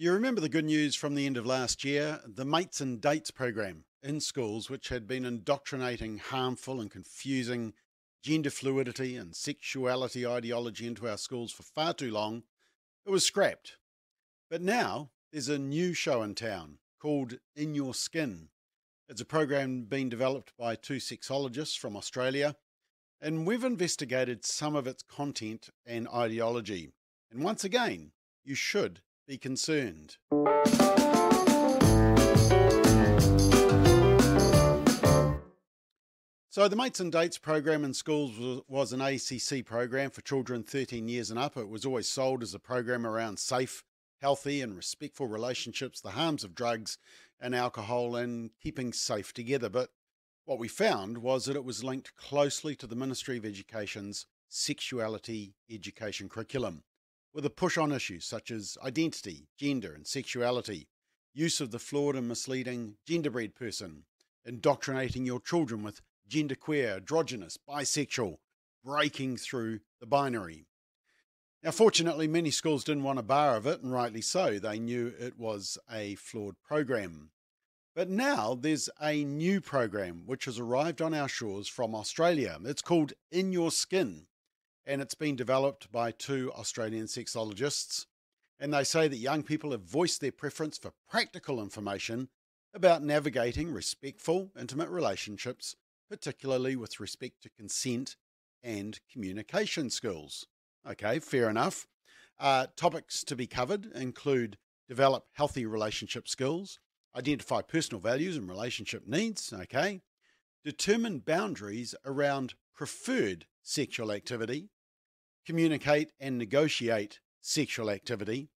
You remember the good news from the end of last year? The Mates and Dates program in schools, which had been indoctrinating harmful and confusing gender fluidity and sexuality ideology into our schools for far too long, it was scrapped. But now there's a new show in town called In Your Skin. It's a program being developed by two sexologists from Australia, and we've investigated some of its content and ideology. And once again, you should be concerned. So, the Mates and Dates program in schools was an ACC program for children 13 years and up. It was always sold as a program around safe, healthy, and respectful relationships, the harms of drugs and alcohol, and keeping safe together. But what we found was that it was linked closely to the Ministry of Education's sexuality education curriculum with a push on issues such as identity, gender, and sexuality, use of the flawed and misleading genderbread person, indoctrinating your children with genderqueer, androgynous, bisexual, breaking through the binary. Now, fortunately, many schools didn't want a bar of it, and rightly so. They knew it was a flawed program. But now there's a new program which has arrived on our shores from Australia. It's called In Your Skin and it's been developed by two Australian sexologists. And they say that young people have voiced their preference for practical information about navigating respectful, intimate relationships, particularly with respect to consent and communication skills. Okay, fair enough. Uh, topics to be covered include develop healthy relationship skills, identify personal values and relationship needs, okay, determine boundaries around preferred sexual activity, communicate and negotiate sexual activity,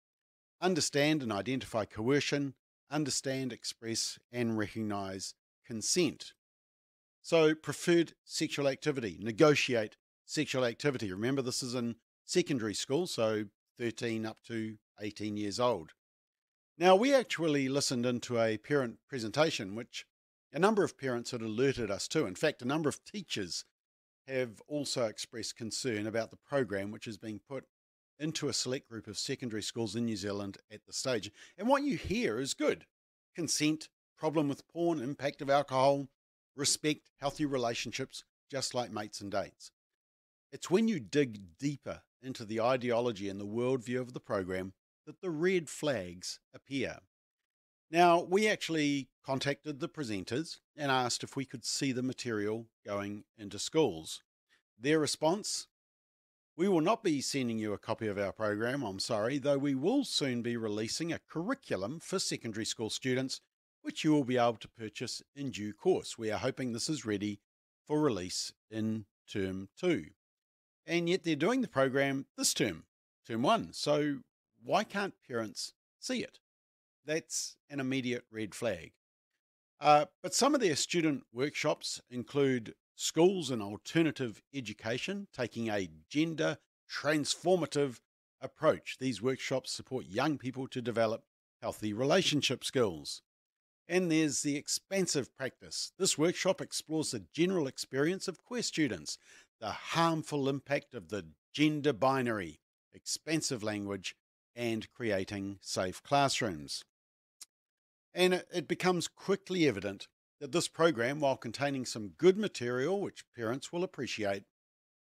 understand and identify coercion, understand, express, and recognize consent. So, preferred sexual activity, negotiate sexual activity. Remember, this is in secondary school, so 13 up to 18 years old. Now, we actually listened into a parent presentation, which a number of parents had alerted us to. In fact, a number of teachers have also expressed concern about the program which is being put into a select group of secondary schools in New Zealand at the stage. And what you hear is good consent, problem with porn, impact of alcohol, respect, healthy relationships, just like mates and dates. It's when you dig deeper into the ideology and the worldview of the program that the red flags appear. Now, we actually contacted the presenters and asked if we could see the material going into schools. Their response We will not be sending you a copy of our program, I'm sorry, though we will soon be releasing a curriculum for secondary school students, which you will be able to purchase in due course. We are hoping this is ready for release in term two. And yet they're doing the program this term, term one. So why can't parents see it? That's an immediate red flag. Uh, but some of their student workshops include schools and alternative education taking a gender transformative approach. These workshops support young people to develop healthy relationship skills. And there's the expansive practice. This workshop explores the general experience of queer students, the harmful impact of the gender binary, expansive language, and creating safe classrooms. And it becomes quickly evident that this program, while containing some good material which parents will appreciate,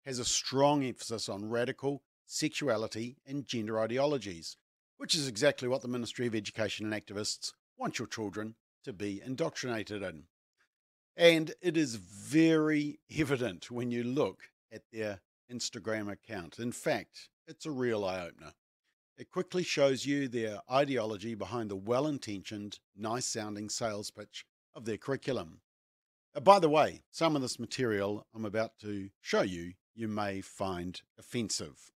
has a strong emphasis on radical sexuality and gender ideologies, which is exactly what the Ministry of Education and activists want your children to be indoctrinated in. And it is very evident when you look at their Instagram account. In fact, it's a real eye opener. It quickly shows you their ideology behind the well intentioned, nice sounding sales pitch of their curriculum. Uh, by the way, some of this material I'm about to show you, you may find offensive.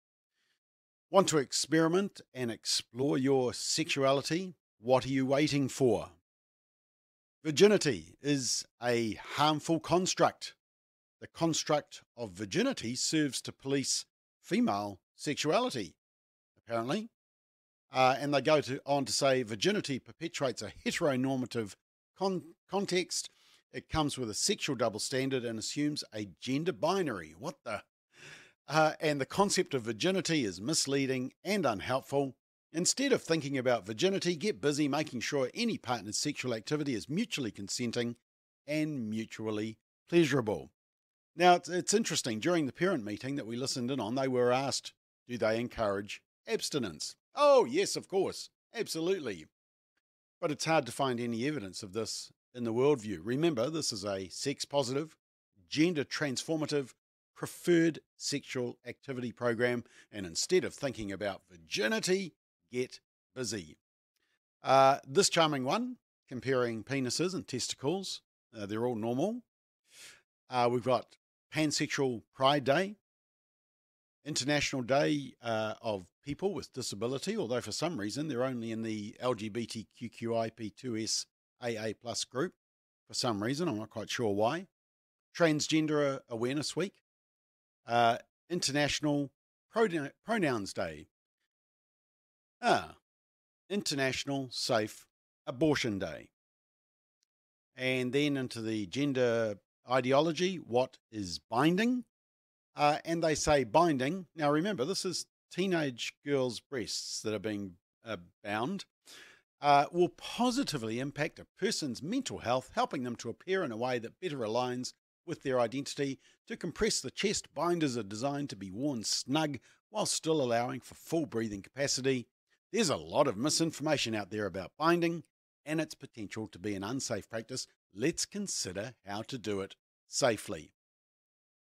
Want to experiment and explore your sexuality? What are you waiting for? Virginity is a harmful construct. The construct of virginity serves to police female sexuality apparently. Uh, and they go to, on to say virginity perpetuates a heteronormative con- context. It comes with a sexual double standard and assumes a gender binary. What the? Uh, and the concept of virginity is misleading and unhelpful. Instead of thinking about virginity, get busy making sure any partner's sexual activity is mutually consenting and mutually pleasurable. Now, it's, it's interesting. During the parent meeting that we listened in on, they were asked, do they encourage abstinence? Oh, yes, of course. Absolutely. But it's hard to find any evidence of this in the worldview. Remember, this is a sex positive, gender transformative, preferred sexual activity program. And instead of thinking about virginity, get busy. Uh, this charming one, comparing penises and testicles, uh, they're all normal. Uh, we've got Pansexual Pride Day, International Day uh, of People with Disability, although for some reason they're only in the LGBTQIP2S AA plus group. For some reason, I'm not quite sure why. Transgender Awareness Week, uh, International Pronouns Day, ah, International Safe Abortion Day. And then into the gender ideology, what is binding? Uh, and they say binding. Now, remember, this is teenage girls' breasts that are being uh, bound. Uh, will positively impact a person's mental health, helping them to appear in a way that better aligns with their identity. To compress the chest, binders are designed to be worn snug while still allowing for full breathing capacity. There's a lot of misinformation out there about binding and its potential to be an unsafe practice. Let's consider how to do it safely.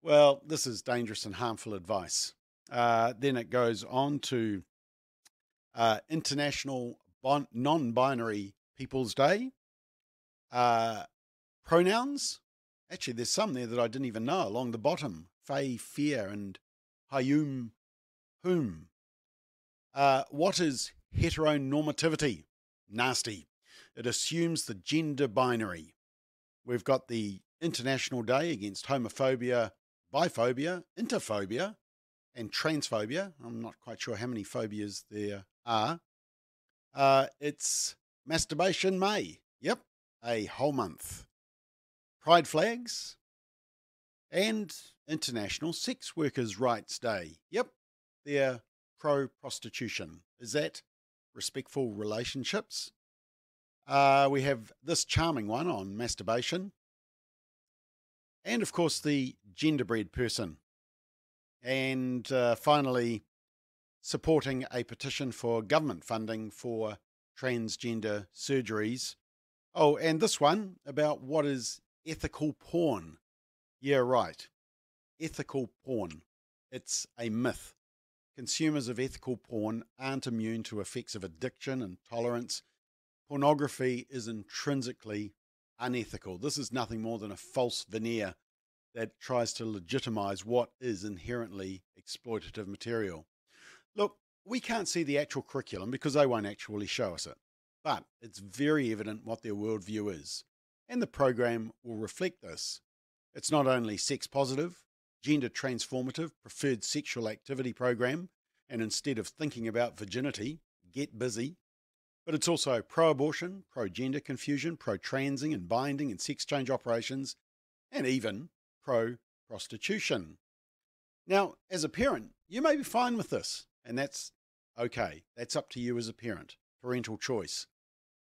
Well, this is dangerous and harmful advice. Uh, then it goes on to uh, International bon- Non Binary People's Day. Uh, pronouns. Actually, there's some there that I didn't even know along the bottom. Fay, fear, and hayum, whom. Uh, what is heteronormativity? Nasty. It assumes the gender binary. We've got the International Day against homophobia, biphobia, interphobia, and transphobia. I'm not quite sure how many phobias there are. Uh, it's Masturbation May. Yep, a whole month. Pride flags and International Sex Workers' Rights Day. Yep, they're pro prostitution. Is that respectful relationships? Uh, we have this charming one on masturbation. And of course, the genderbread person. And uh, finally, supporting a petition for government funding for transgender surgeries. Oh, and this one about what is ethical porn. Yeah, right. Ethical porn. It's a myth. Consumers of ethical porn aren't immune to effects of addiction and tolerance pornography is intrinsically unethical. This is nothing more than a false veneer that tries to legitimize what is inherently exploitative material. Look, we can't see the actual curriculum because they won't actually show us it, but it's very evident what their worldview is, and the program will reflect this. It's not only sex positive, gender transformative, preferred sexual activity program, and instead of thinking about virginity, get busy, but it's also pro abortion, pro gender confusion, pro transing and binding and sex change operations, and even pro prostitution. Now, as a parent, you may be fine with this, and that's okay. That's up to you as a parent, parental choice.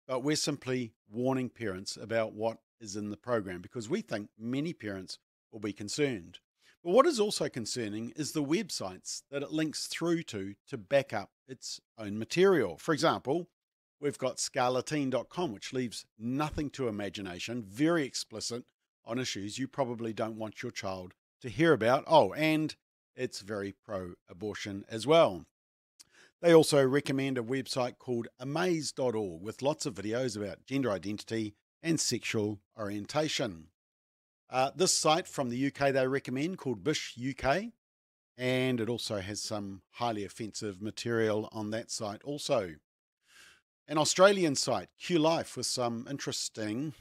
But we're simply warning parents about what is in the program because we think many parents will be concerned. But what is also concerning is the websites that it links through to to back up its own material. For example, We've got scarleteen.com, which leaves nothing to imagination, very explicit on issues you probably don't want your child to hear about. Oh, and it's very pro abortion as well. They also recommend a website called amaze.org with lots of videos about gender identity and sexual orientation. Uh, this site from the UK they recommend called Bish UK, and it also has some highly offensive material on that site also. An Australian site, Q Life, with some interesting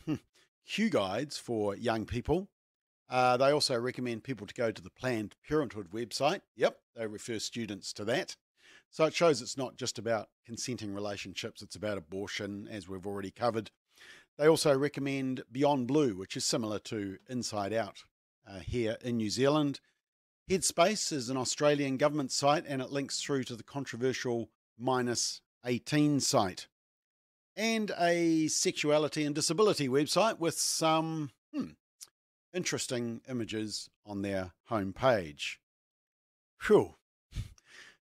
Q guides for young people. Uh, they also recommend people to go to the Planned Parenthood website. Yep, they refer students to that. So it shows it's not just about consenting relationships, it's about abortion, as we've already covered. They also recommend Beyond Blue, which is similar to Inside Out uh, here in New Zealand. Headspace is an Australian government site and it links through to the controversial Minus a teen site, and a sexuality and disability website with some hmm, interesting images on their homepage. Phew.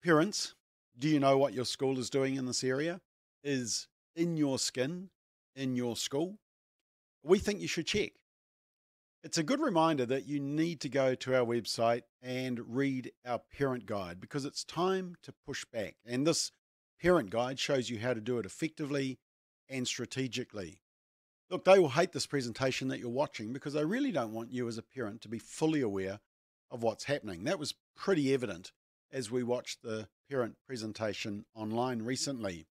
Parents, do you know what your school is doing in this area? Is in your skin in your school? We think you should check. It's a good reminder that you need to go to our website and read our parent guide because it's time to push back. And this parent guide shows you how to do it effectively and strategically. Look, they will hate this presentation that you're watching because they really don't want you as a parent to be fully aware of what's happening. That was pretty evident as we watched the parent presentation online recently.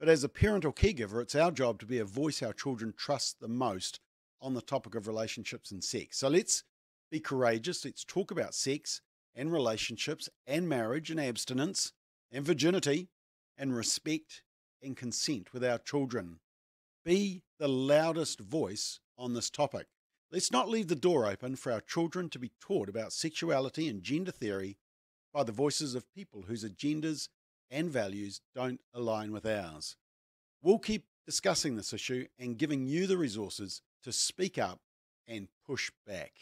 But as a parent or caregiver, it's our job to be a voice our children trust the most on the topic of relationships and sex. So let's be courageous. Let's talk about sex and relationships and marriage and abstinence and virginity and respect and consent with our children. Be the loudest voice on this topic. Let's not leave the door open for our children to be taught about sexuality and gender theory by the voices of people whose agendas and values don't align with ours. We'll keep discussing this issue and giving you the resources to speak up and push back.